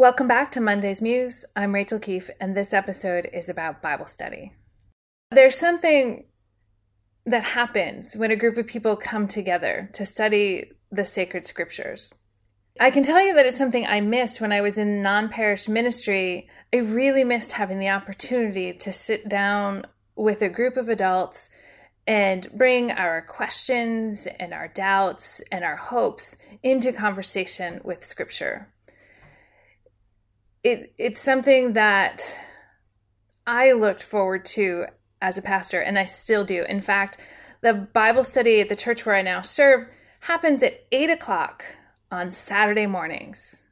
Welcome back to Monday's Muse. I'm Rachael Keefe, and this episode is about Bible study. There's something that happens when a group of people come together to study the sacred scriptures. I can tell you that it's something I missed when I was in non parish ministry. I really missed having the opportunity to sit down with a group of adults and bring our questions and our doubts and our hopes into conversation with Scripture it it's something that I looked forward to as a pastor, and I still do. In fact, the Bible study at the church where I now serve happens at eight o'clock on Saturday mornings.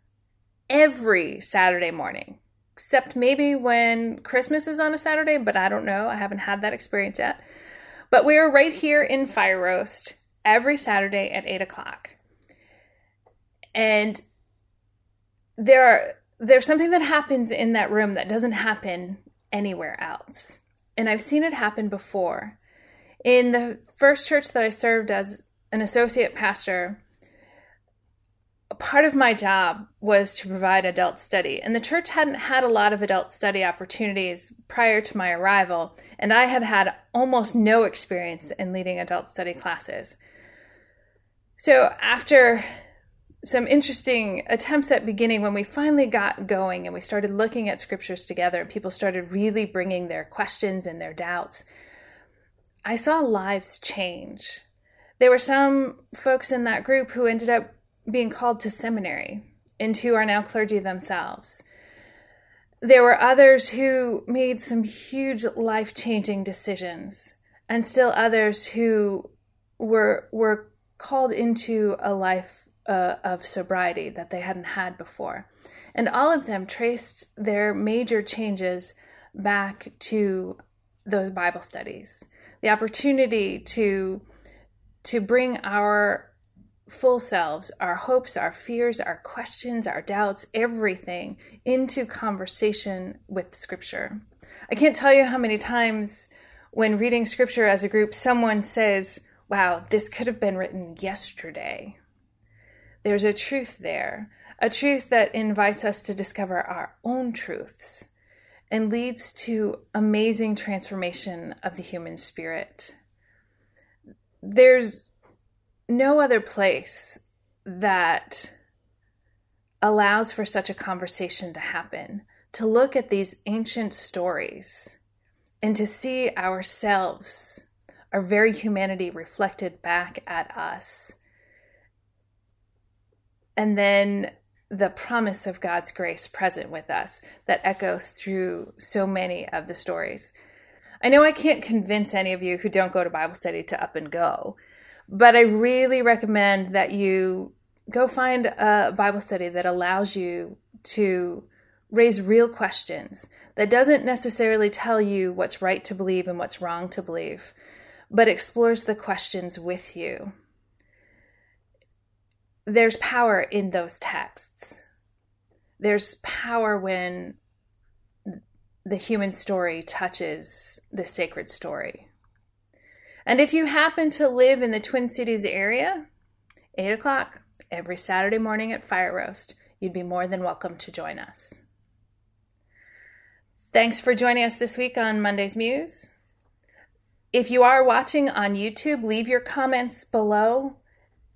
Every Saturday morning, except maybe when Christmas is on a Saturday, but I don't know. I haven't had that experience yet. But we are right here in Fire Roast every Saturday at eight o'clock. And there are there's something that happens in that room that doesn't happen anywhere else. And I've seen it happen before. In the first church that I served as an associate pastor, part of my job was to provide adult study. And the church hadn't had a lot of adult study opportunities prior to my arrival, and I had had almost no experience in leading adult study classes. So after some interesting attempts at beginning when we finally got going and we started looking at scriptures together and people started really bringing their questions and their doubts i saw lives change. There were some folks in that group who ended up being called to seminary and who are now clergy themselves. There were others who made some huge life-changing decisions and still others who were were called into a life uh, of sobriety that they hadn't had before. And all of them traced their major changes back to those Bible studies. The opportunity to to bring our full selves, our hopes, our fears, our questions, our doubts, everything into conversation with scripture. I can't tell you how many times when reading scripture as a group someone says, "Wow, this could have been written yesterday." There's a truth there, a truth that invites us to discover our own truths and leads to amazing transformation of the human spirit. There's no other place that allows for such a conversation to happen, to look at these ancient stories and to see ourselves, our very humanity reflected back at us and then the promise of God's grace present with us that echoes through so many of the stories. I know I can't convince any of you who don't go to Bible study to up and go, but I really recommend that you go find a Bible study that allows you to raise real questions, that doesn't necessarily tell you what's right to believe and what's wrong to believe, but explores the questions with you there's power in those texts. There's power when the human story touches the sacred story. And if you happen to live in the Twin Cities area, 8 o'clock every Saturday morning at Fire Roast, you'd be more than welcome to join us. Thanks for joining us this week on Monday's Muse. If you are watching on YouTube, leave your comments below